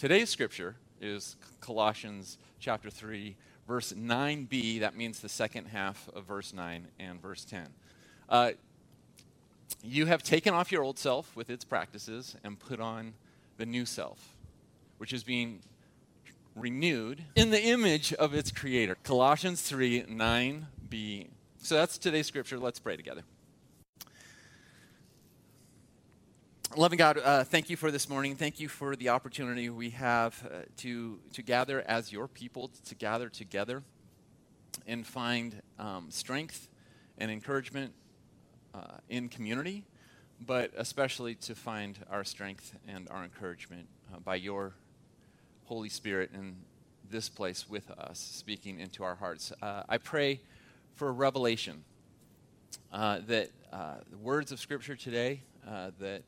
Today's scripture is Colossians chapter 3, verse 9b. That means the second half of verse 9 and verse 10. Uh, you have taken off your old self with its practices and put on the new self, which is being renewed in the image of its creator. Colossians 3 9b. So that's today's scripture. Let's pray together. Loving God, uh, thank you for this morning. Thank you for the opportunity we have uh, to, to gather as your people, to gather together and find um, strength and encouragement uh, in community, but especially to find our strength and our encouragement uh, by your Holy Spirit in this place with us, speaking into our hearts. Uh, I pray for a revelation uh, that the words of Scripture today, that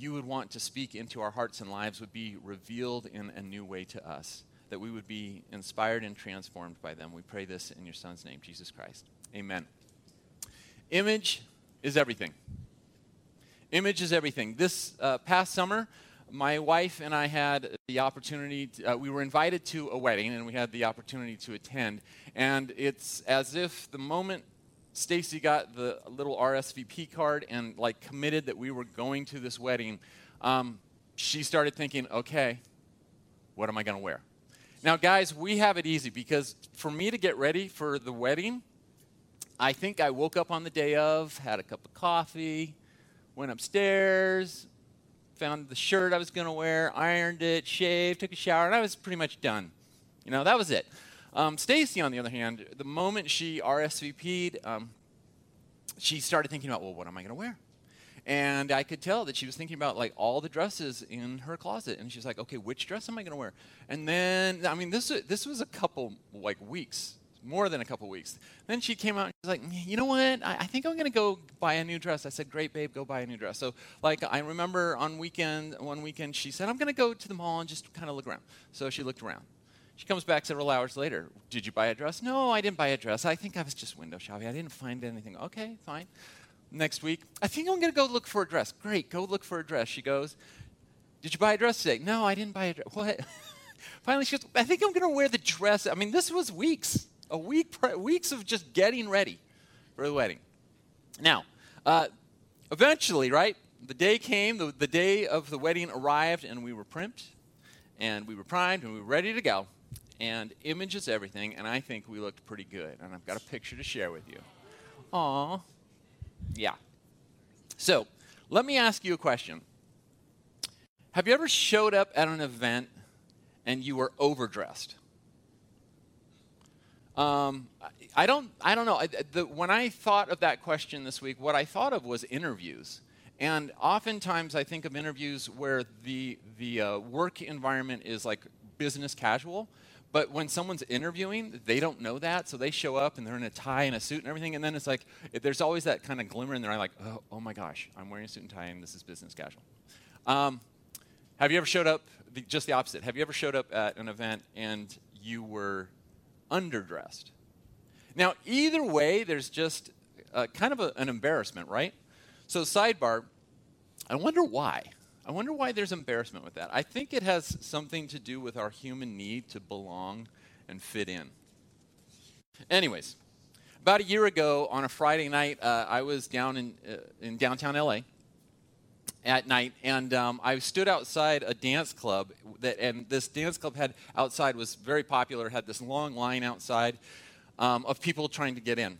you would want to speak into our hearts and lives would be revealed in a new way to us, that we would be inspired and transformed by them. We pray this in your Son's name, Jesus Christ. Amen. Image is everything. Image is everything. This uh, past summer, my wife and I had the opportunity, to, uh, we were invited to a wedding and we had the opportunity to attend. And it's as if the moment Stacy got the little RSVP card and like committed that we were going to this wedding, um, she started thinking, okay, what am I going to wear? Now, guys, we have it easy because for me to get ready for the wedding, I think I woke up on the day of, had a cup of coffee, went upstairs, found the shirt I was going to wear, ironed it, shaved, took a shower, and I was pretty much done. You know, that was it. Um, Stacy, on the other hand, the moment she RSVP'd, um, she started thinking about, well, what am I going to wear? And I could tell that she was thinking about like all the dresses in her closet, and she's like, okay, which dress am I going to wear? And then, I mean, this this was a couple like weeks, more than a couple weeks. Then she came out and she's like, you know what? I, I think I'm going to go buy a new dress. I said, great, babe, go buy a new dress. So like I remember on weekend, one weekend, she said, I'm going to go to the mall and just kind of look around. So she looked around. She comes back several hours later. Did you buy a dress? No, I didn't buy a dress. I think I was just window shopping. I didn't find anything. Okay, fine. Next week, I think I'm going to go look for a dress. Great, go look for a dress. She goes, Did you buy a dress today? No, I didn't buy a dress. What? Finally, she goes, I think I'm going to wear the dress. I mean, this was weeks, a week, weeks of just getting ready for the wedding. Now, uh, eventually, right? The day came, the, the day of the wedding arrived, and we were primed, and we were primed, and we were ready to go and image is everything, and I think we looked pretty good. And I've got a picture to share with you. Aw. Yeah. So, let me ask you a question. Have you ever showed up at an event and you were overdressed? Um, I don't. I don't know. I, the, when I thought of that question this week, what I thought of was interviews, and oftentimes I think of interviews where the the uh, work environment is like business casual, but when someone's interviewing, they don't know that, so they show up and they're in a tie and a suit and everything, and then it's like there's always that kind of glimmer in their eye, like, oh, oh, my gosh, I'm wearing a suit and tie and this is business casual. Um, have you ever showed up? The, just the opposite. Have you ever showed up at an event and you were underdressed? Now, either way, there's just kind of a, an embarrassment, right? So, sidebar. I wonder why. I wonder why there's embarrassment with that. I think it has something to do with our human need to belong and fit in. Anyways, about a year ago on a Friday night, uh, I was down in, uh, in downtown LA at night, and um, I stood outside a dance club. That, and this dance club had outside was very popular. Had this long line outside um, of people trying to get in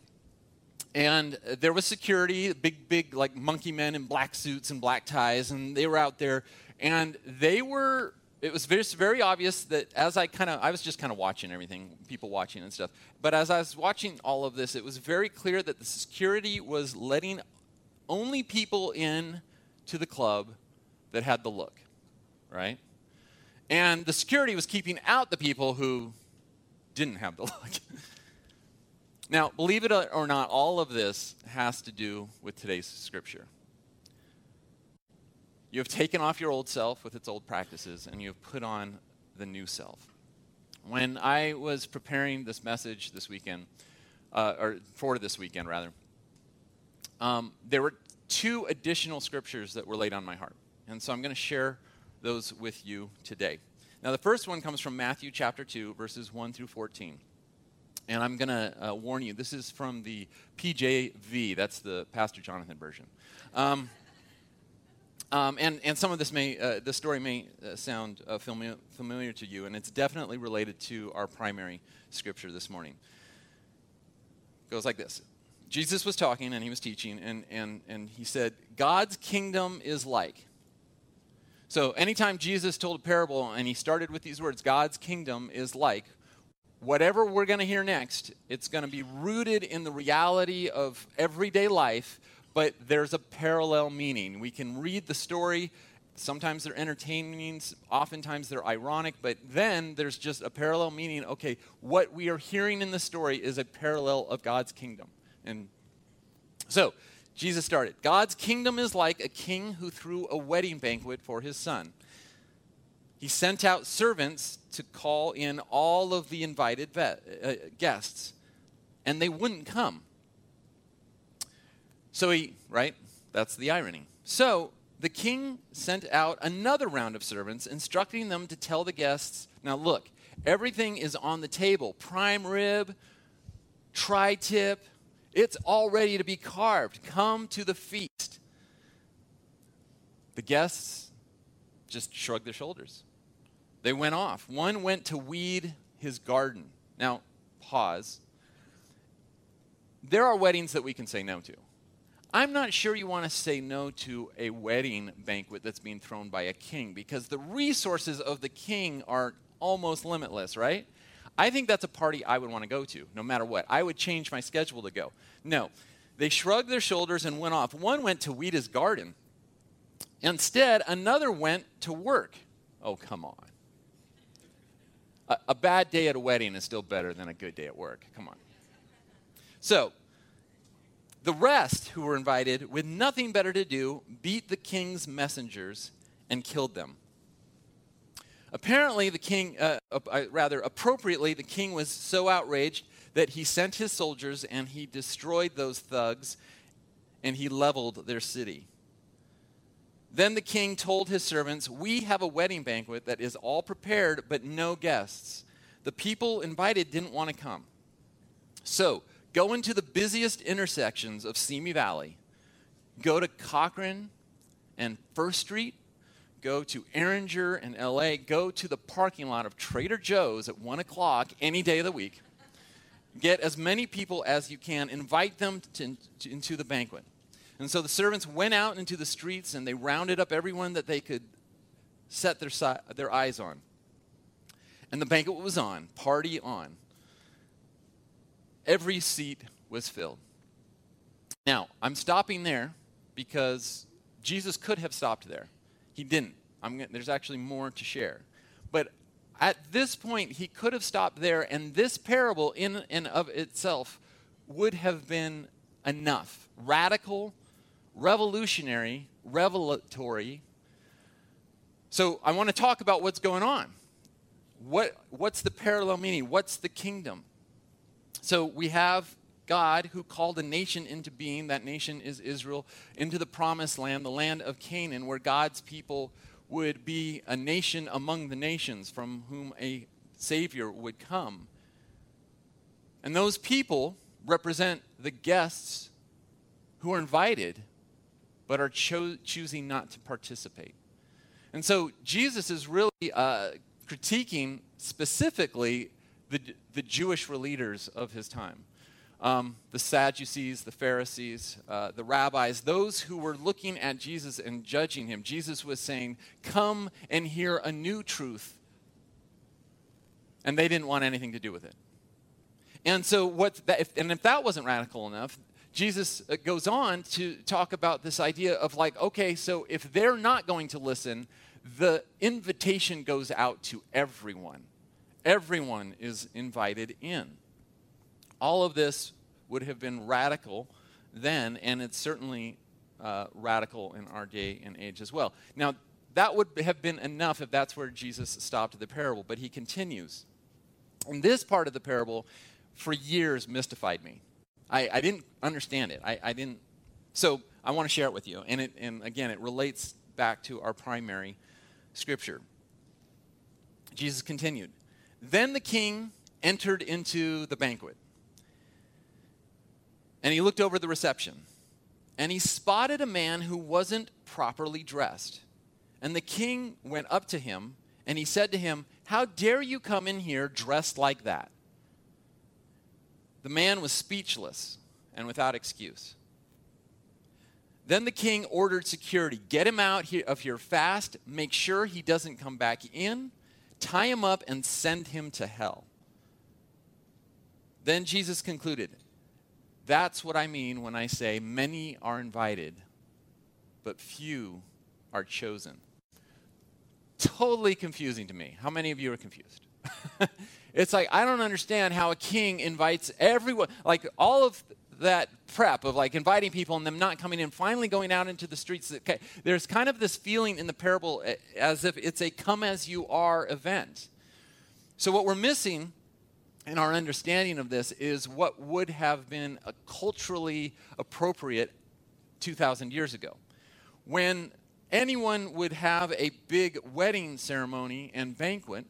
and there was security, big, big, like monkey men in black suits and black ties, and they were out there, and they were. It was very, very obvious that as I kind of, I was just kind of watching everything, people watching and stuff. But as I was watching all of this, it was very clear that the security was letting only people in to the club that had the look, right? And the security was keeping out the people who didn't have the look. Now, believe it or not, all of this has to do with today's scripture. You have taken off your old self with its old practices, and you have put on the new self. When I was preparing this message this weekend, uh, or for this weekend rather, um, there were two additional scriptures that were laid on my heart. And so I'm going to share those with you today. Now, the first one comes from Matthew chapter 2, verses 1 through 14. And I'm going to uh, warn you, this is from the PJV, that's the Pastor Jonathan version. Um, um, and, and some of this may, uh, story may uh, sound uh, familiar, familiar to you, and it's definitely related to our primary scripture this morning. It goes like this Jesus was talking and he was teaching, and, and, and he said, God's kingdom is like. So anytime Jesus told a parable and he started with these words, God's kingdom is like, whatever we're going to hear next, it's going to be rooted in the reality of everyday life, but there's a parallel meaning. We can read the story. Sometimes they're entertaining, oftentimes they're ironic, but then there's just a parallel meaning. Okay, what we are hearing in the story is a parallel of God's kingdom. And so, Jesus started God's kingdom is like a king who threw a wedding banquet for his son. He sent out servants to call in all of the invited vet, uh, guests, and they wouldn't come. So he, right? That's the irony. So the king sent out another round of servants, instructing them to tell the guests now, look, everything is on the table prime rib, tri tip, it's all ready to be carved. Come to the feast. The guests just shrugged their shoulders. They went off. One went to weed his garden. Now, pause. There are weddings that we can say no to. I'm not sure you want to say no to a wedding banquet that's being thrown by a king because the resources of the king are almost limitless, right? I think that's a party I would want to go to, no matter what. I would change my schedule to go. No. They shrugged their shoulders and went off. One went to weed his garden. Instead, another went to work. Oh, come on. A, a, bad day at a wedding is still better than a good day at work. Come on. So, the rest who were invited, with nothing better to do, beat the king's messengers and killed them. Apparently, the king, uh, uh, rather appropriately, the king was so outraged that he sent his soldiers and he destroyed those thugs and he leveled their city. Then the king told his servants, We have a wedding banquet that is all prepared, but no guests. The people invited didn't want to come. So go into the busiest intersections of Simi Valley, go to Cochran and First Street, go to Erringer and LA, go to the parking lot of Trader Joe's at 1 o'clock any day of the week. Get as many people as you can, invite them to, to, into the banquet. And so the servants went out into the streets and they rounded up everyone that they could set their, si- their eyes on. And the banquet was on, party on. Every seat was filled. Now, I'm stopping there because Jesus could have stopped there. He didn't. Gonna, there's actually more to share. But at this point, he could have stopped there, and this parable, in and of itself, would have been enough. Radical, revolutionary, revelatory. So I want to talk about what's going on. What, what's the parallel meaning? What's the kingdom? So we have God who called a nation into being. That nation is Israel, into the promised land, the land of Canaan, where God's people would be a nation among the nations from whom a Savior would come. And those people represent the guests who are invited but are cho- choosing not to participate. And so Jesus is really uh, critiquing specifically the, the Jewish leaders of his time. Um, the Sadducees, the Pharisees, uh, the rabbis, those who were looking at Jesus and judging him. Jesus was saying, Come and hear a new truth. And they didn't want anything to do with it. And so, what that, if, and if that wasn't radical enough, Jesus uh, goes on to talk about this idea of like, okay, so if they're not going to listen, the invitation goes out to everyone. Everyone is invited in. All of this would have been radical then, and it's certainly uh, radical in our day and age as well. Now, that would have been enough if that's where Jesus stopped the parable, but he continues. And this part of the parable, for years, mystified me. I, I didn't understand it. I, I didn't. So I want to share it with you. And, it, and again, it relates back to our primary scripture. Jesus continued. Then the king entered into the banquet. And he looked over the reception. And he spotted a man who wasn't properly dressed. And the king went up to him and he said to him, How dare you come in here dressed like that? The man was speechless and without excuse. Then the king ordered security get him out of here fast, make sure he doesn't come back in, tie him up, and send him to hell. Then Jesus concluded, That's what I mean when I say many are invited, but few are chosen. Totally confusing to me. How many of you are confused? it's like, I don't understand how a king invites everyone, like all of that prep of like inviting people and them not coming in, finally going out into the streets. Okay, there's kind of this feeling in the parable eh, as if it's a come as you are event. So, what we're missing in our understanding of this is what would have been a culturally appropriate 2,000 years ago. When anyone would have a big wedding ceremony and banquet,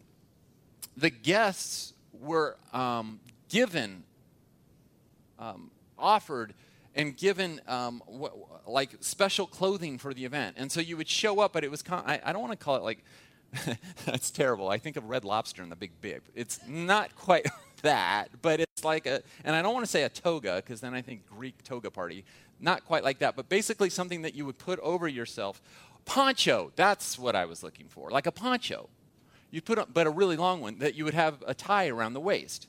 the guests were um, given um, offered and given um, wh- like special clothing for the event. And so you would show up, but it was, con- I, I don't want to call it like, that's terrible. I think of Red Lobster and the Big Bib. It's not quite that, but it's like a, and I don't want to say a toga because then I think Greek toga party. Not quite like that, but basically something that you would put over yourself. Poncho, that's what I was looking for, like a poncho. You put, on, but a really long one that you would have a tie around the waist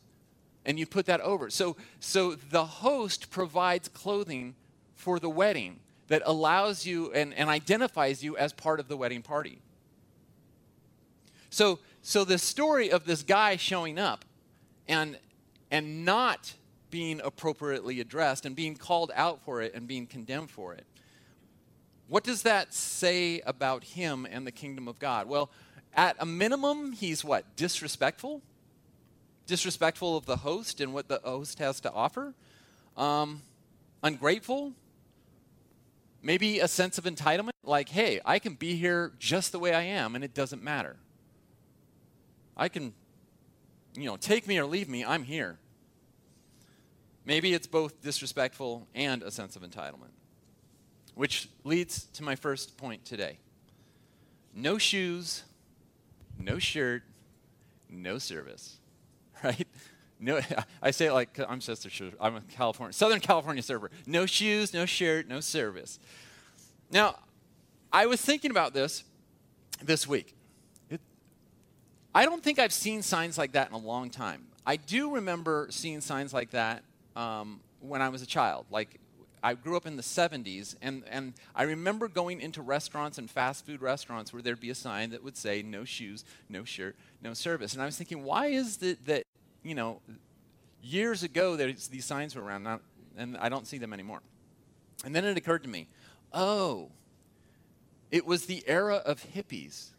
and you put that over. So, so the host provides clothing for the wedding that allows you and, and identifies you as part of the wedding party. So, so the story of this guy showing up and, and not being appropriately addressed and being called out for it and being condemned for it. What does that say about him and the kingdom of God? Well, at a minimum, he's what? Disrespectful? disrespectful of the host and what the host has to offer, um, ungrateful, maybe a sense of entitlement, like, hey, I can be here just the way I am and it doesn't matter. I can, you know, take me or leave me, I'm here. Maybe it's both disrespectful and a sense of entitlement. Which leads to my first point today no shoes, no shirt, no service. right? No, I say it like I'm Chester. I'm a California, Southern California server. No shoes, no shirt, no service. Now, I was thinking about this this week. It, I don't think I've seen signs like that in a long time. I do remember seeing signs like that um, when I was a child. Like I grew up in the 70s, and, and I remember going into restaurants and fast food restaurants where there'd be a sign that would say, no shoes, no shirt, no service. And I was thinking, why is it that, you know, years ago these signs were around, not, and I don't see them anymore? And then it occurred to me, oh, it was the era of hippies.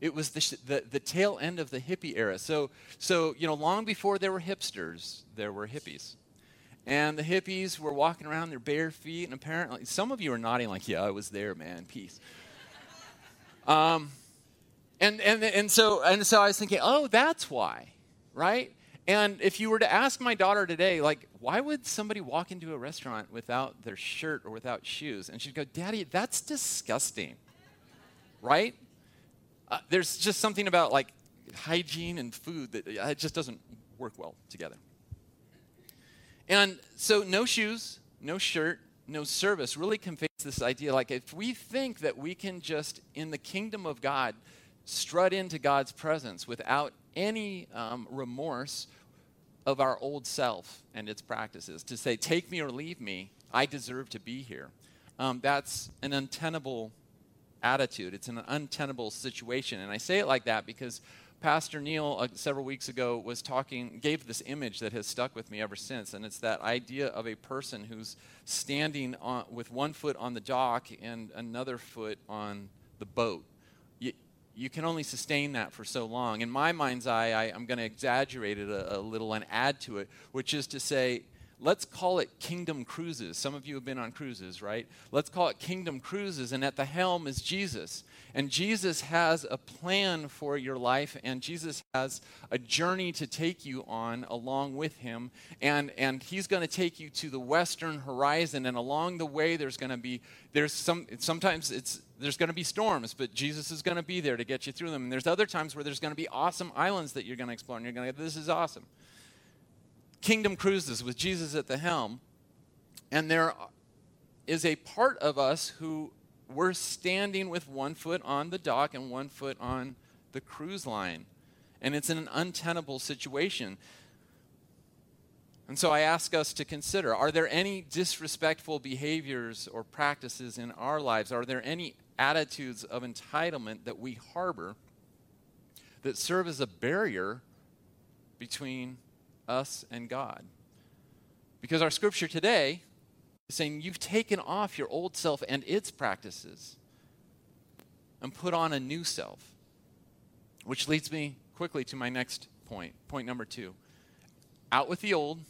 It was the, sh- the, the tail end of the hippie era. So, so, you know, long before there were hipsters, there were hippies. And the hippies were walking around their bare feet, and apparently, some of you are nodding like, yeah, I was there, man, peace. um, and, and, and, so, and so I was thinking, oh, that's why, right? And if you were to ask my daughter today, like, why would somebody walk into a restaurant without their shirt or without shoes? And she'd go, Daddy, that's disgusting, right? Uh, there's just something about like hygiene and food that uh, it just doesn't work well together. And so, no shoes, no shirt, no service really conveys this idea like if we think that we can just, in the kingdom of God, strut into God's presence without any um, remorse of our old self and its practices, to say, take me or leave me, I deserve to be here. Um, that's an untenable attitude. It's an untenable situation. And I say it like that because Pastor Neil uh, several weeks ago was talking, gave this image that has stuck with me ever since, and it's that idea of a person who's standing on, with one foot on the dock and another foot on the boat. You, can only sustain that for so long. In my mind's eye, I, am going to exaggerate it a, a little and add to it, which is to say, let's call it Kingdom Cruises. Some of you have been on cruises, right? Let's call it Kingdom Cruises, and at the helm is Jesus. And Jesus has a plan for your life, and Jesus has a journey to take you on along with him. And, and he's going to take you to the western horizon, and along the way, there's going to be, there's some, sometimes it's, there's going to be storms, but Jesus is going to be there to get you through them. And there's other times where there's going to be awesome islands that you're going to explore, and you're going to, this is awesome. Kingdom Cruises with Jesus at the helm. And there is a part of us who we're standing with one foot on the dock and one foot on the cruise line. And it's an untenable situation. And so I ask us to consider are there any disrespectful behaviors or practices in our lives? Are there any attitudes of entitlement that we harbor that serve as a barrier between us and God. Because our scripture today is saying you've taken off your old self and its practices and put on a new self. Which leads me quickly to my next point, point number two. Out with the old,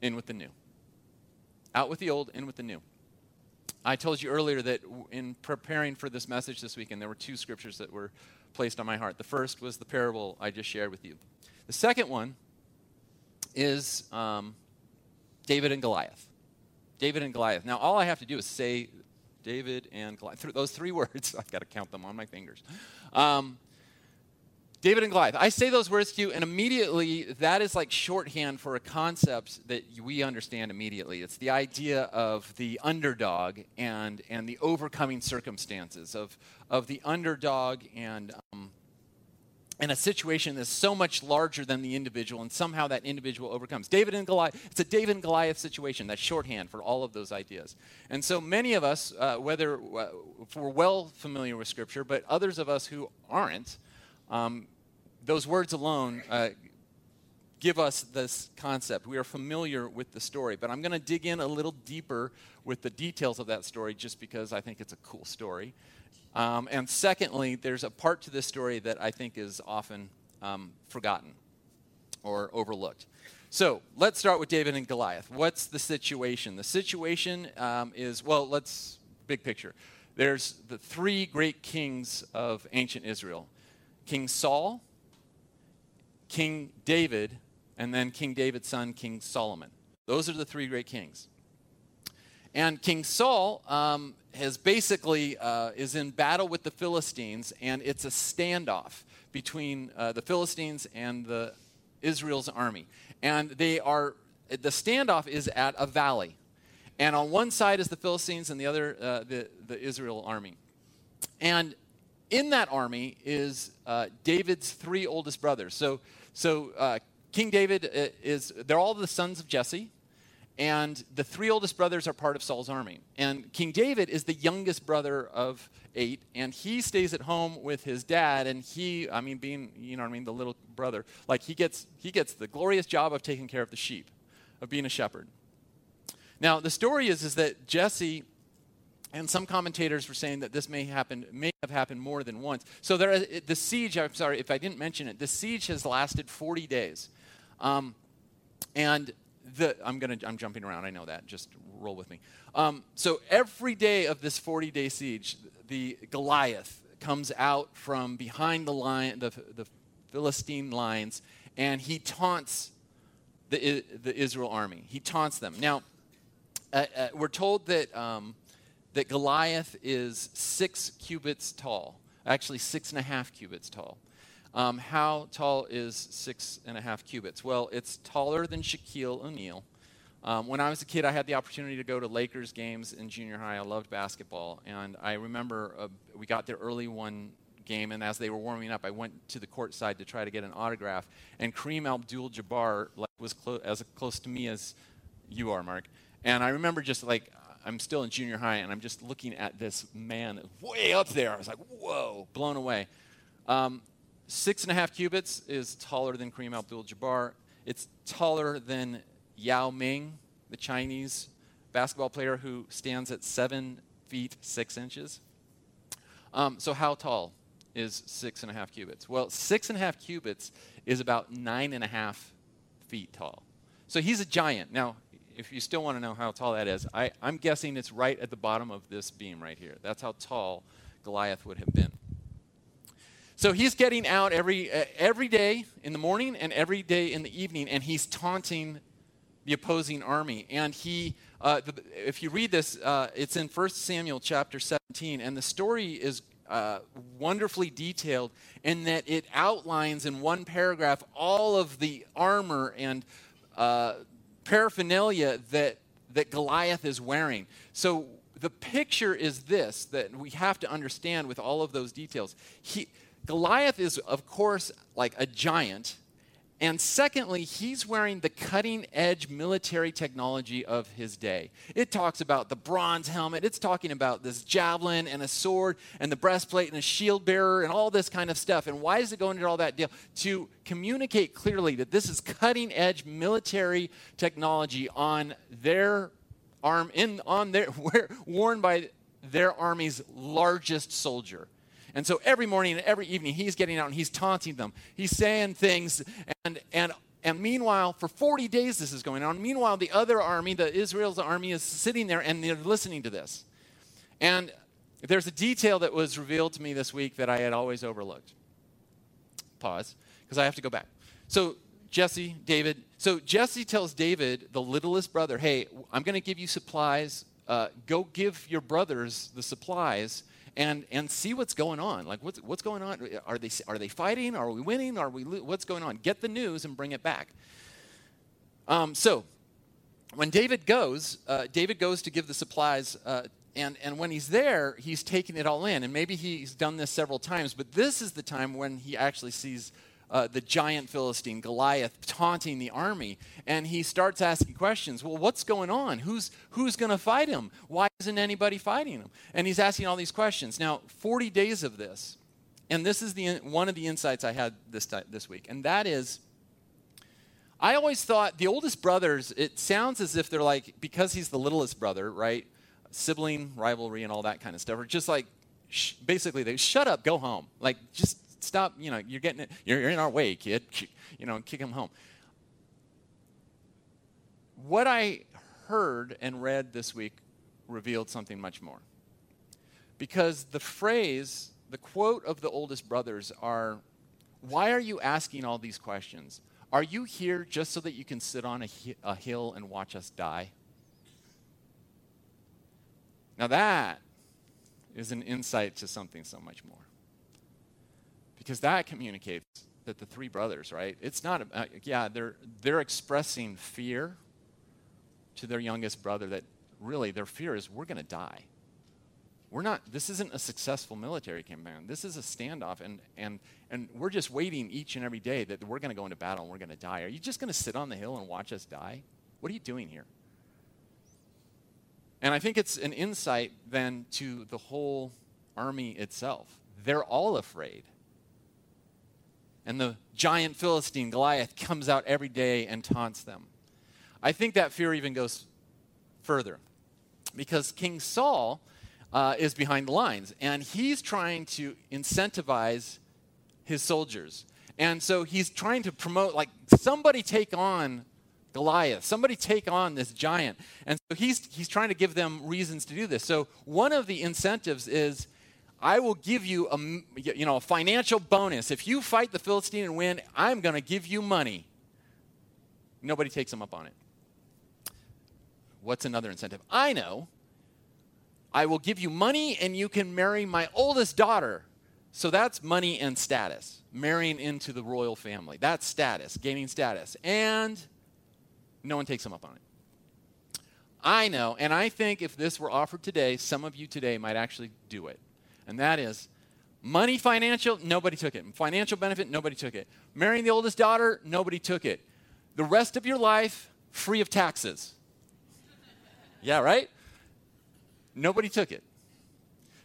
in with the new. Out with the old, in with the new. I told you earlier that in preparing for this message this weekend, there were two scriptures that were placed on my heart. The first was the parable I just shared with you. The second one is um, David and Goliath. David and Goliath. Now, all I have to do is say David and Goliath. Those three words, I've got to count them on my fingers. Um, David and Goliath. I say those words to you, and immediately that is like shorthand for a concept that we understand immediately. It's the idea of the underdog and, and the overcoming circumstances, of, of the underdog and um, in a situation that's so much larger than the individual, and somehow that individual overcomes. David and Goliath, it's a David and Goliath situation. That's shorthand for all of those ideas. And so many of us, uh, whether uh, we're well familiar with Scripture, but others of us who aren't, um, those words alone uh, give us this concept. We are familiar with the story, but I'm going to dig in a little deeper with the details of that story just because I think it's a cool story. Um, and secondly, there's a part to this story that I think is often um, forgotten or overlooked. So let's start with David and Goliath. What's the situation? The situation um, is well, let's big picture. There's the three great kings of ancient Israel King Saul, King David, and then King David's son, King Solomon. Those are the three great kings. And King Saul um, has basically uh, is in battle with the Philistines, and it's a standoff between uh, the Philistines and the Israel's army. And they are the standoff is at a valley, and on one side is the Philistines, and the other uh, the the Israel army. And in that army is uh, David's three oldest brothers. So so uh, King David uh, is they're all the sons of Jesse. And the three oldest brothers are part of Saul's army. And King David is the youngest brother of eight, and he stays at home with his dad. And he, I mean, being, you know I mean, the little brother, like he gets, he gets the glorious job of taking care of the sheep, of being a shepherd. Now, the story is, is that Jesse and some commentators were saying that this may happen may have happened more than once. So there, the siege. I'm sorry if I didn't mention it. The siege has lasted 40 days, um, and the, I'm gonna I'm jumping around. I know that. Just roll with me. Um, so every day of this 40 day siege, the Goliath comes out from behind the line, the, the Philistine lines, and he taunts the the Israel army. He taunts them. Now, uh, uh, we're told that um, that Goliath is six cubits tall. Actually, six and a half cubits tall. Um, how tall is six and a half cubits? Well, it's taller than Shaquille O'Neal. Um, when I was a kid, I had the opportunity to go to Lakers games in junior high. I loved basketball, and I remember uh, we got there early one game, and as they were warming up, I went to the court side to try to get an autograph. And Kareem Abdul-Jabbar like, was clo- as close to me as you are, Mark. And I remember just like I'm still in junior high, and I'm just looking at this man way up there. I was like, whoa, blown away. Um, Six and a half cubits is taller than Kareem Abdul Jabbar. It's taller than Yao Ming, the Chinese basketball player who stands at seven feet six inches. Um, so, how tall is six and a half cubits? Well, six and a half cubits is about nine and a half feet tall. So he's a giant. Now, if you still want to know how tall that is, I, I'm guessing it's right at the bottom of this beam right here. That's how tall Goliath would have been. So he's getting out every, uh, every day in the morning and every day in the evening, and he's taunting the opposing army. And he, uh, the, if you read this, uh, it's in 1 Samuel chapter 17, and the story is uh, wonderfully detailed in that it outlines in one paragraph all of the armor and uh, paraphernalia that, that Goliath is wearing. So the picture is this that we have to understand with all of those details. He, Goliath is, of course, like a giant. And secondly, he's wearing the cutting edge military technology of his day. It talks about the bronze helmet, it's talking about this javelin and a sword and the breastplate and a shield bearer and all this kind of stuff. And why does it go into all that deal? To communicate clearly that this is cutting edge military technology on their arm, in, on their, worn by their army's largest soldier. And so every morning and every evening, he's getting out and he's taunting them. He's saying things. And, and, and meanwhile, for 40 days, this is going on. Meanwhile, the other army, the Israel's army, is sitting there and they're listening to this. And there's a detail that was revealed to me this week that I had always overlooked. Pause, because I have to go back. So, Jesse, David. So, Jesse tells David, the littlest brother, hey, I'm going to give you supplies. Uh, go give your brothers the supplies and and see what's going on. Like what's what's going on? Are they are they fighting? Are we winning? Are we what's going on? Get the news and bring it back. Um, so when David goes, uh, David goes to give the supplies. Uh, and, and when he's there, he's taking it all in. And maybe he's done this several times, but this is the time when he actually sees uh, the giant Philistine, Goliath, taunting the army. And he starts asking questions. Well, what's going on? Who's, who's going to fight him? Why isn't anybody fighting him? And he's asking all these questions. Now, 40 days of this, and this is the, one of the insights I had this, this week, and that is I always thought the oldest brothers, it sounds as if they're like, because he's the littlest brother, right? Sibling rivalry and all that kind of stuff, or just like, sh- basically, they shut up, go home. Like, just stop, you know, you're getting it, you're, you're in our way, kid. You know, kick him home. What I heard and read this week revealed something much more. Because the phrase, the quote of the oldest brothers are, Why are you asking all these questions? Are you here just so that you can sit on a, a hill and watch us die? Now, that is an insight to something so much more because that communicates that the three brothers, right? It's not, uh, yeah, they're, they're expressing fear to their youngest brother that really their fear is we're going to die. We're not, this isn't a successful military campaign. This is a standoff, and, and, and we're just waiting each and every day that we're going to go into battle and we're going to die. Are you just going to sit on the hill and watch us die? What are you doing here? And I think it's an insight then to the whole army itself. They're all afraid and the giant Philistine, Goliath, comes out every day and taunts them. I think that fear even goes further because King Saul uh, is behind the lines and he's trying to incentivize his soldiers. And so he's trying to promote, like, somebody take on Goliath, somebody take on this giant. And so he's, he's trying to give them reasons to do this. So one of the incentives is I will give you a, you know, a financial bonus. If you fight the Philistine and win, I'm going to give you money. Nobody takes them up on it. What's another incentive? I know. I will give you money and you can marry my oldest daughter. So that's money and status. Marrying into the royal family. That's status, gaining status. And no one takes them up on it. I know, and I think if this were offered today, some of you today might actually do it and that is money financial, nobody took it. Financial benefit, nobody took it. Marrying the oldest daughter, nobody took it. The rest of your life, free of taxes. yeah, right? Nobody took it.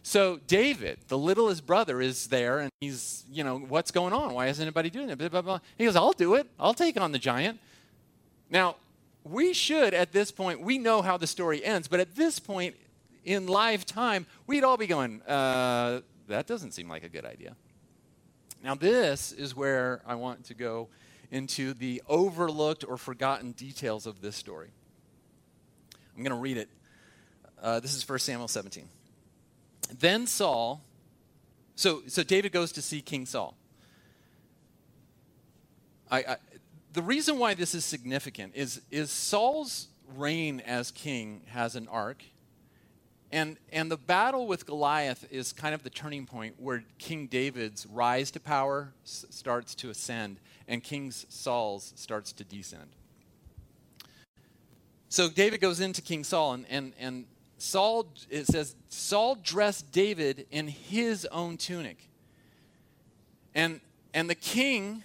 So David, the littlest brother, is there and he's, you know, what's going on? Why isn't anybody doing it? He goes, I'll do it. I'll take on the giant. Now, we should, at this point, we know how the story ends, but at this point, in live time, we'd all be going, uh, that doesn't seem like a good idea. Now, this is where I want to go into the overlooked or forgotten details of this story. I'm going to read it. Uh, this is 1 Samuel 17. Then Saul, so, so David goes to see King Saul. I, I, the reason why this is significant is, is Saul's reign as king has an arc. And, and the battle with Goliath is kind of the turning point where King David's rise to power s- starts to ascend and King Saul's starts to descend. So David goes into King Saul, and, and, and Saul, it says, Saul dressed David in his own tunic. And, and the king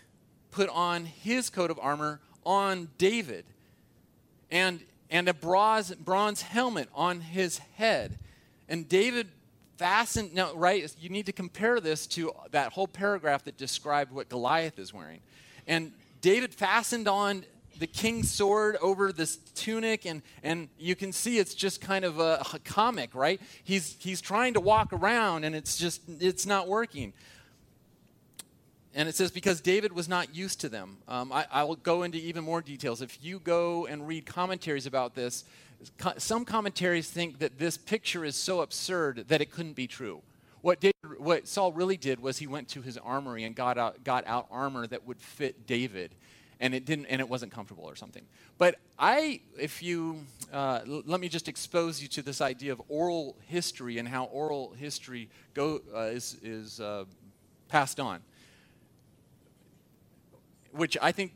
put on his coat of armor on David. And and a bronze, bronze helmet on his head. And David fastened, now, right, you need to compare this to that whole paragraph that described what Goliath is wearing. And David fastened on the king's sword over this tunic and, and you can see it's just kind of a, a, comic right he's, he's trying to walk around and it's just it's not working and it says, because David was not used to them. Um, I, I, will go into even more details. If you go and read commentaries about this, co- some commentaries think that this picture is so absurd that it couldn't be true. What, David, what Saul really did was he went to his armory and got out, got out armor that would fit David. And it didn't, and it wasn't comfortable or something. But I, if you, uh, l- let me just expose you to this idea of oral history and how oral history go, uh, is, is uh, passed on which I think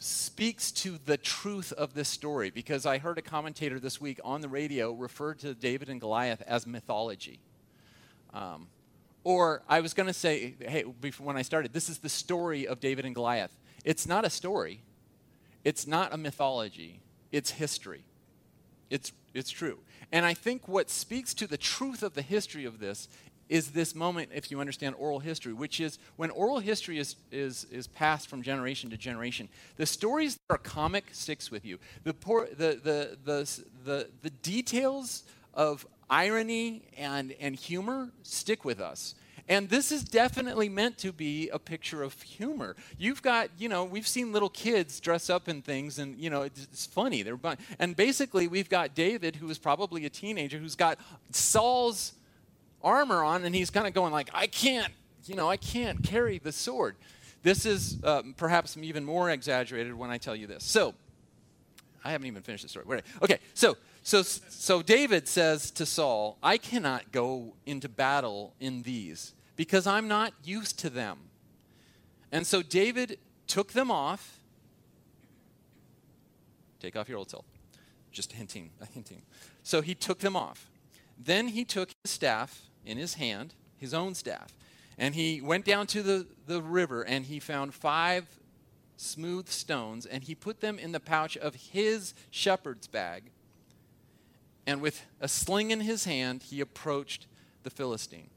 speaks to the truth of this story because I heard a commentator this week on the radio refer to David and Goliath as mythology. Um, or I was going to say, hey, when I started, this is the story of David and Goliath. It's not a story, it's not a mythology, it's history. It's, it's true. And I think what speaks to the truth of the history of this is this moment, if you understand oral history, which is when oral history is, is, is passed from generation to generation, the stories that are comic sticks with you. The, poor, the, the, the, the, the details of irony and, and humor stick with us. And this is definitely meant to be a picture of humor. You've got, you know, we've seen little kids dress up in things, and you know, it's, it's funny. They're and basically, we've got David, who is probably a teenager, who's got Saul's armor on and he's kind of going like, I can't, you know, I can't carry the sword. This is uh, perhaps even more exaggerated when I tell you this. So, I haven't even finished the story. Okay, so so so David says to Saul, I cannot go into battle in these because I'm not used to them. And so David took them off. Take off your old self. Just hinting, hinting. So he took them off. Then he took his staff in his hand, his own staff. And he went down to the, the river and he found five smooth stones and he put them in the pouch of his shepherd's bag. And with a sling in his hand, he approached the Philistine.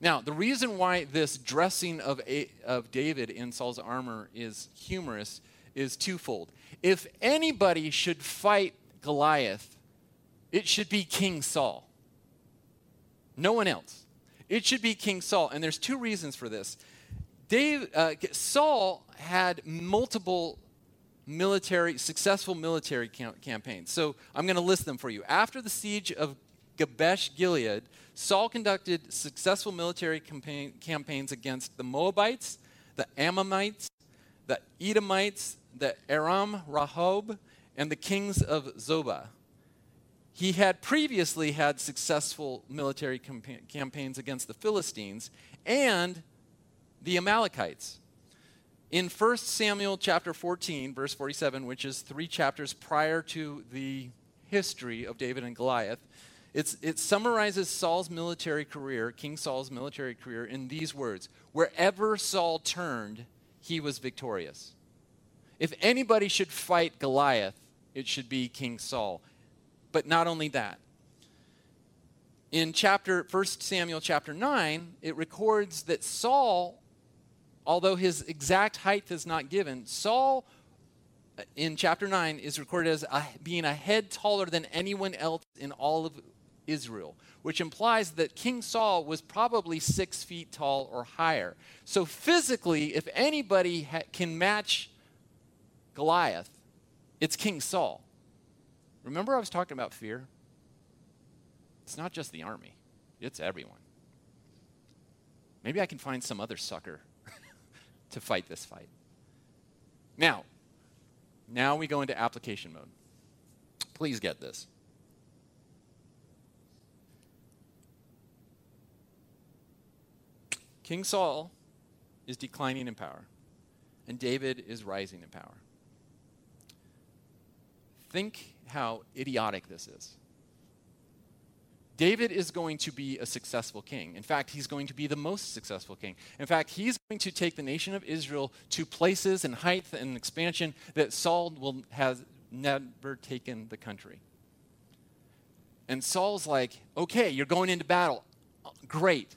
Now, the reason why this dressing of, a, of David in Saul's armor is humorous is twofold. If anybody should fight Goliath, it should be King Saul. No one else. It should be King Saul. And there's two reasons for this. Dave, uh, Saul had multiple military, successful military cam- campaigns. So I'm going to list them for you. After the siege of Jabesh Gilead, Saul conducted successful military campaign, campaigns against the Moabites, the Ammonites, the Edomites, the Aram Rahob, and the kings of Zobah. He had previously had successful military campa- campaigns against the Philistines and the Amalekites. In 1 Samuel chapter 14, verse 47, which is three chapters prior to the history of David and Goliath, it summarizes Saul's military career, King Saul's military career, in these words Wherever Saul turned, he was victorious. If anybody should fight Goliath, it should be King Saul. But not only that. In chapter 1 Samuel chapter 9, it records that Saul, although his exact height is not given, Saul uh, in chapter 9 is recorded as a, being a head taller than anyone else in all of Israel, which implies that King Saul was probably six feet tall or higher. So, physically, if anybody ha- can match Goliath, it's King Saul. Remember, I was talking about fear? It's not just the army, it's everyone. Maybe I can find some other sucker to fight this fight. Now, now we go into application mode. Please get this. King Saul is declining in power, and David is rising in power. Think how idiotic this is. David is going to be a successful king. In fact, he's going to be the most successful king. In fact, he's going to take the nation of Israel to places and height and expansion that Saul will has never taken the country. And Saul's like, "Okay, you're going into battle. Great.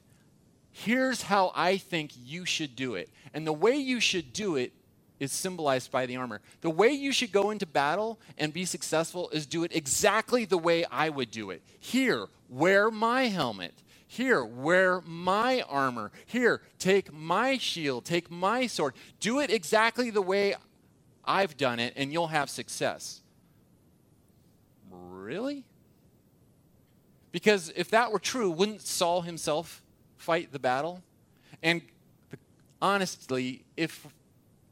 Here's how I think you should do it. And the way you should do it is symbolized by the armor. The way you should go into battle and be successful is do it exactly the way I would do it. Here, wear my helmet. Here, wear my armor. Here, take my shield, take my sword. Do it exactly the way I've done it, and you'll have success. Really? Because if that were true, wouldn't Saul himself fight the battle? And honestly, if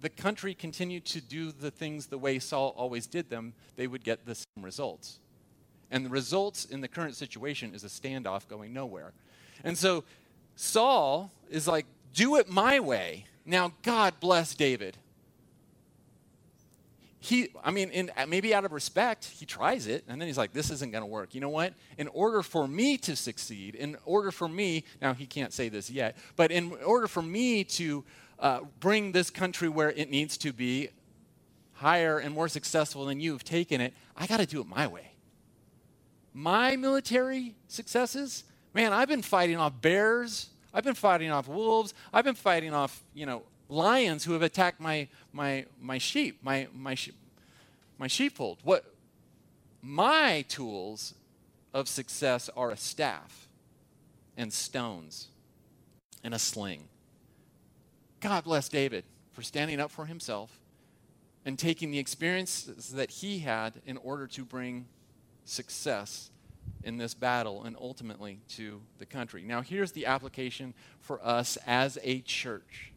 the country continued to do the things the way Saul always did them, they would get the same results. And the results in the current situation is a standoff going nowhere. And so Saul is like, do it my way. Now, God bless David. He, I mean, in, maybe out of respect, he tries it, and then he's like, this isn't going to work. You know what? In order for me to succeed, in order for me, now he can't say this yet, but in order for me to uh, bring this country where it needs to be higher and more successful than you've taken it, I got to do it my way. My military successes, man, I've been fighting off bears, I've been fighting off wolves, I've been fighting off, you know, lions who have attacked my my my sheep, my my sheep, my sheepfold. What my tools of success are a staff and stones and a sling. God bless David for standing up for himself and taking the experiences that he had in order to bring success in this battle and ultimately to the country. Now, here's the application for us as a church,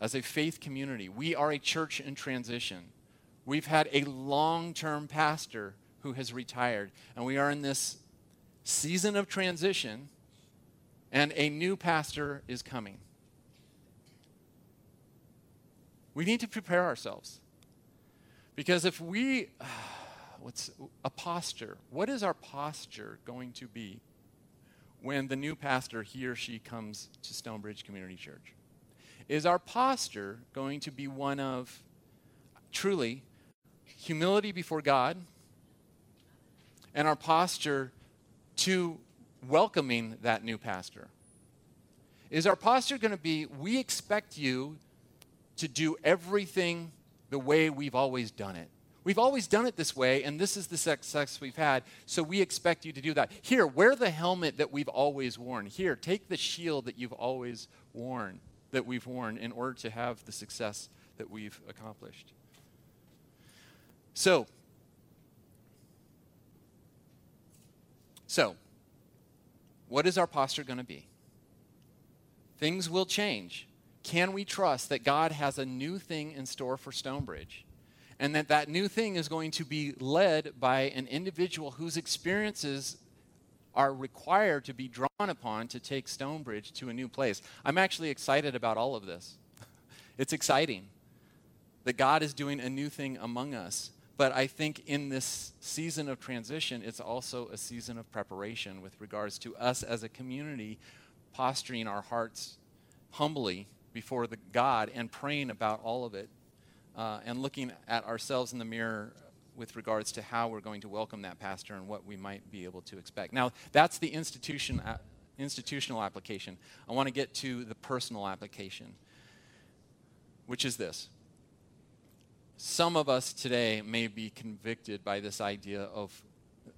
as a faith community. We are a church in transition. We've had a long term pastor who has retired, and we are in this season of transition, and a new pastor is coming. We need to prepare ourselves. Because if we, what's a posture, what is our posture going to be when the new pastor, he or she, comes to Stonebridge Community Church? Is our posture going to be one of truly humility before God and our posture to welcoming that new pastor? Is our posture going to be, we expect you to do everything the way we've always done it. We've always done it this way, and this is the success we've had, so we expect you to do that. Here, wear the helmet that we've always worn. Here, take the shield that you've always worn, that we've worn, in order to have the success that we've accomplished. So, so, what is our posture going to be? Things will change can we trust that God has a new thing in store for Stonebridge? And that that new thing is going to be led by an individual whose experiences are required to be drawn upon to take Stonebridge to a new place. I'm actually excited about all of this. it's exciting that God is doing a new thing among us. But I think in this season of transition, it's also a season of preparation with regards to us as a community posturing our hearts humbly before the God and praying about all of it uh, and looking at ourselves in the mirror with regards to how we're going to welcome that pastor and what we might be able to expect. Now, that's the institution, uh, institutional application. I want to get to the personal application, which is this. Some of us today may be convicted by this idea of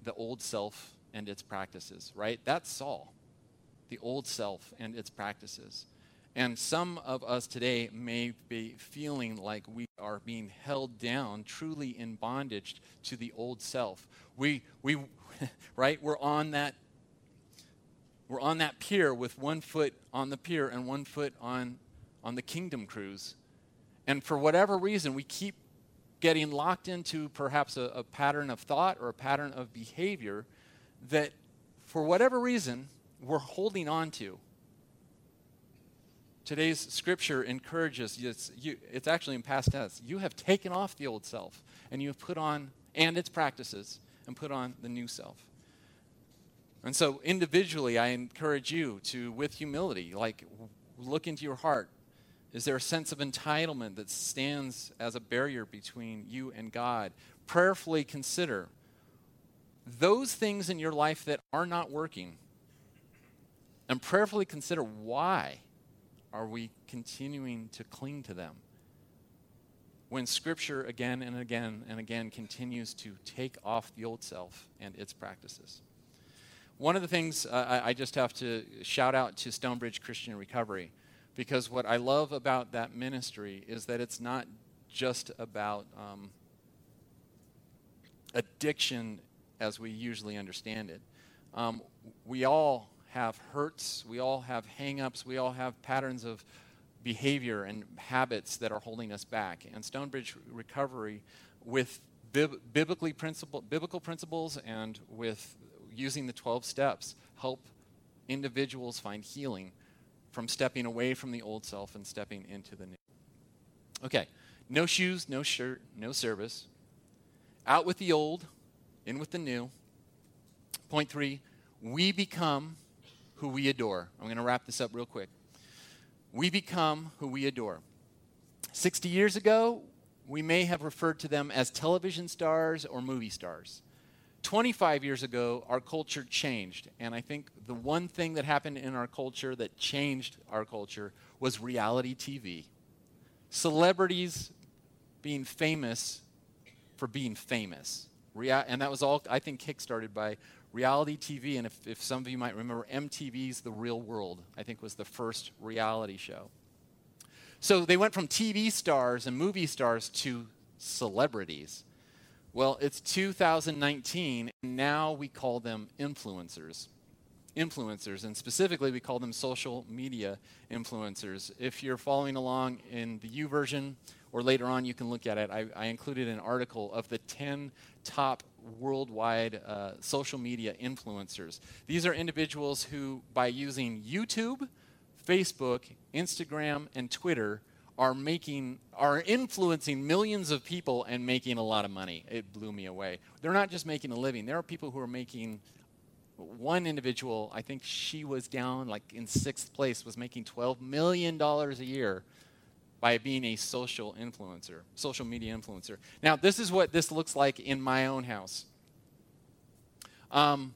the old self and its practices, right? That's Saul, the old self and its practices. And some of us today may be feeling like we are being held down, truly in bondage to the old self. We, we, right? We're on that. We're on that pier with one foot on the pier and one foot on, on the kingdom cruise. And for whatever reason, we keep getting locked into perhaps a, a pattern of thought or a pattern of behavior that, for whatever reason, we're holding on to. Today's scripture encourages it's, you, it's actually in past tense. You have taken off the old self and you have put on, and its practices, and put on the new self. And so, individually, I encourage you to, with humility, like look into your heart. Is there a sense of entitlement that stands as a barrier between you and God? Prayerfully consider those things in your life that are not working and prayerfully consider why are we continuing to cling to them? When Scripture again and again and again continues to take off the old self and its practices. One of the things uh, I, just have to shout out to Stonebridge Christian Recovery, because what I love about that ministry is that it's not just about um, addiction as we usually understand it. Um, we all have hurts, we all have hangups, we all have patterns of behavior and habits that are holding us back. And Stonebridge Recovery, with bib- biblically principle, biblical principles and with using the 12 steps, help individuals find healing from stepping away from the old self and stepping into the new. Okay, no shoes, no shirt, no service. Out with the old, in with the new. Point three, we become who we adore. I'm going to wrap this up real quick. We become who we adore. 60 years ago, we may have referred to them as television stars or movie stars. 25 years ago, our culture changed. And I think the one thing that happened in our culture that changed our culture was reality TV. Celebrities being famous for being famous. Rea- and that was all, I think, kickstarted by reality TV, and if, if some of you might remember, MTV's The Real World, I think was the first reality show. So they went from TV stars and movie stars to celebrities. Well, it's 2019, and now we call them influencers. Influencers, and specifically, we call them social media influencers. If you're following along in the YouVersion, or later on you can look at it, I, I included an article of the 10 top worldwide uh, social media influencers. These are individuals who, by using YouTube, Facebook, Instagram, and Twitter, are making are influencing millions of people and making a lot of money. It blew me away. They're not just making a living. There are people who are making one individual, I think she was down like in sixth place, was making $12 million a year by being a social influencer, social media influencer. Now, this is what this looks like in my own house. Um,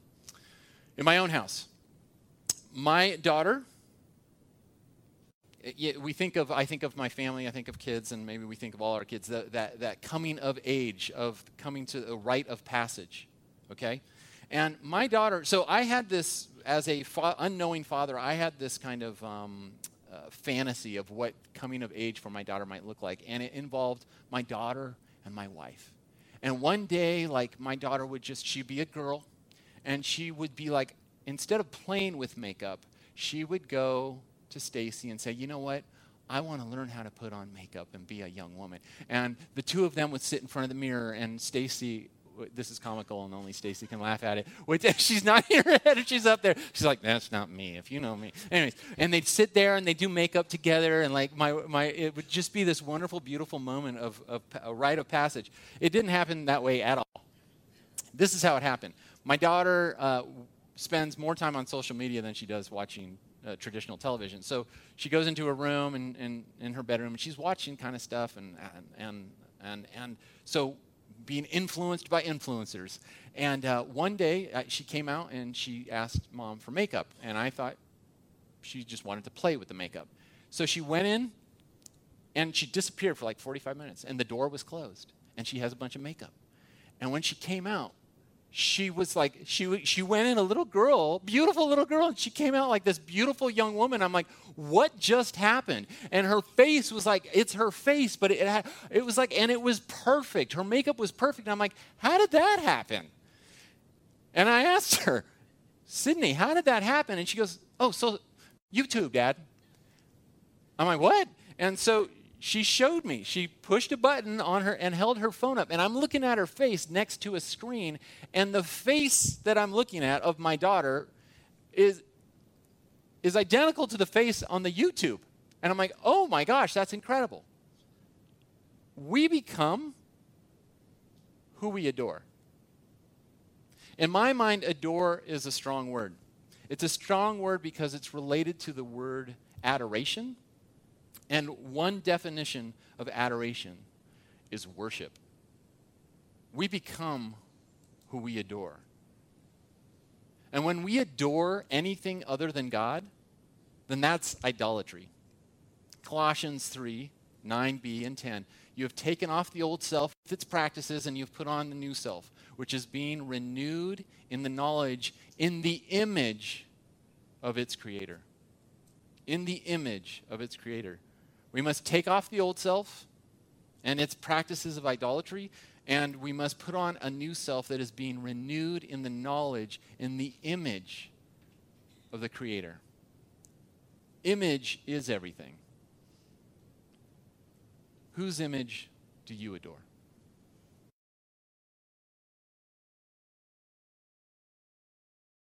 in my own house, my daughter. We think of, I think of my family, I think of kids, and maybe we think of all our kids, that, that, that coming of age, of coming to the rite of passage, okay? And my daughter, so I had this, as a fa- unknowing father, I had this kind of um, uh, fantasy of what coming of age for my daughter might look like. And it involved my daughter and my wife. And one day, like, my daughter would just, she'd be a girl, and she would be like, instead of playing with makeup, she would go to Stacy and say, you know what? I want to learn how to put on makeup and be a young woman. And the two of them would sit in front of the mirror, and Stacy this is comical and only Stacy can laugh at it. Which she's not her head, she's up there. She's like, that's not me, if you know me. Anyways, and they'd sit there and they do makeup together, and like my my, it would just be this wonderful, beautiful moment of, of a rite of passage. It didn't happen that way at all. This is how it happened. My daughter uh, spends more time on social media than she does watching uh, traditional television. So she goes into a room and in, in, her bedroom and she's watching kind of stuff and and and and, and so being influenced by influencers. And uh, one day uh, she came out and she asked mom for makeup. And I thought she just wanted to play with the makeup. So she went in and she disappeared for like 45 minutes. And the door was closed. And she has a bunch of makeup. And when she came out, she was like she she went in a little girl beautiful little girl and she came out like this beautiful young woman. I'm like what just happened? And her face was like it's her face but it had, it was like and it was perfect. Her makeup was perfect. I'm like how did that happen? And i asked her sydney how did that happen? And she goes oh so youtube dad. I'm like what? And so she showed me. She pushed a button on her and held her phone up. And I'm looking at her face next to a screen. And the face that I'm looking at of my daughter is, is identical to the face on the YouTube. And I'm like, oh my gosh, that's incredible. We become who we adore. In my mind, adore is a strong word. It's a strong word because it's related to the word adoration and one definition of adoration is worship. We become who we adore. And when we adore anything other than God, then that's idolatry. Colossians 3 9b and 10. You have taken off the old self with its practices, and you've put on the new self, which is being renewed in the knowledge, in the image of its creator. In the image of its creator. We must take off the old self and its practices of idolatry, and we must put on a new self that is being renewed in the knowledge, in the image of the Creator. Image is everything. Whose image do you adore?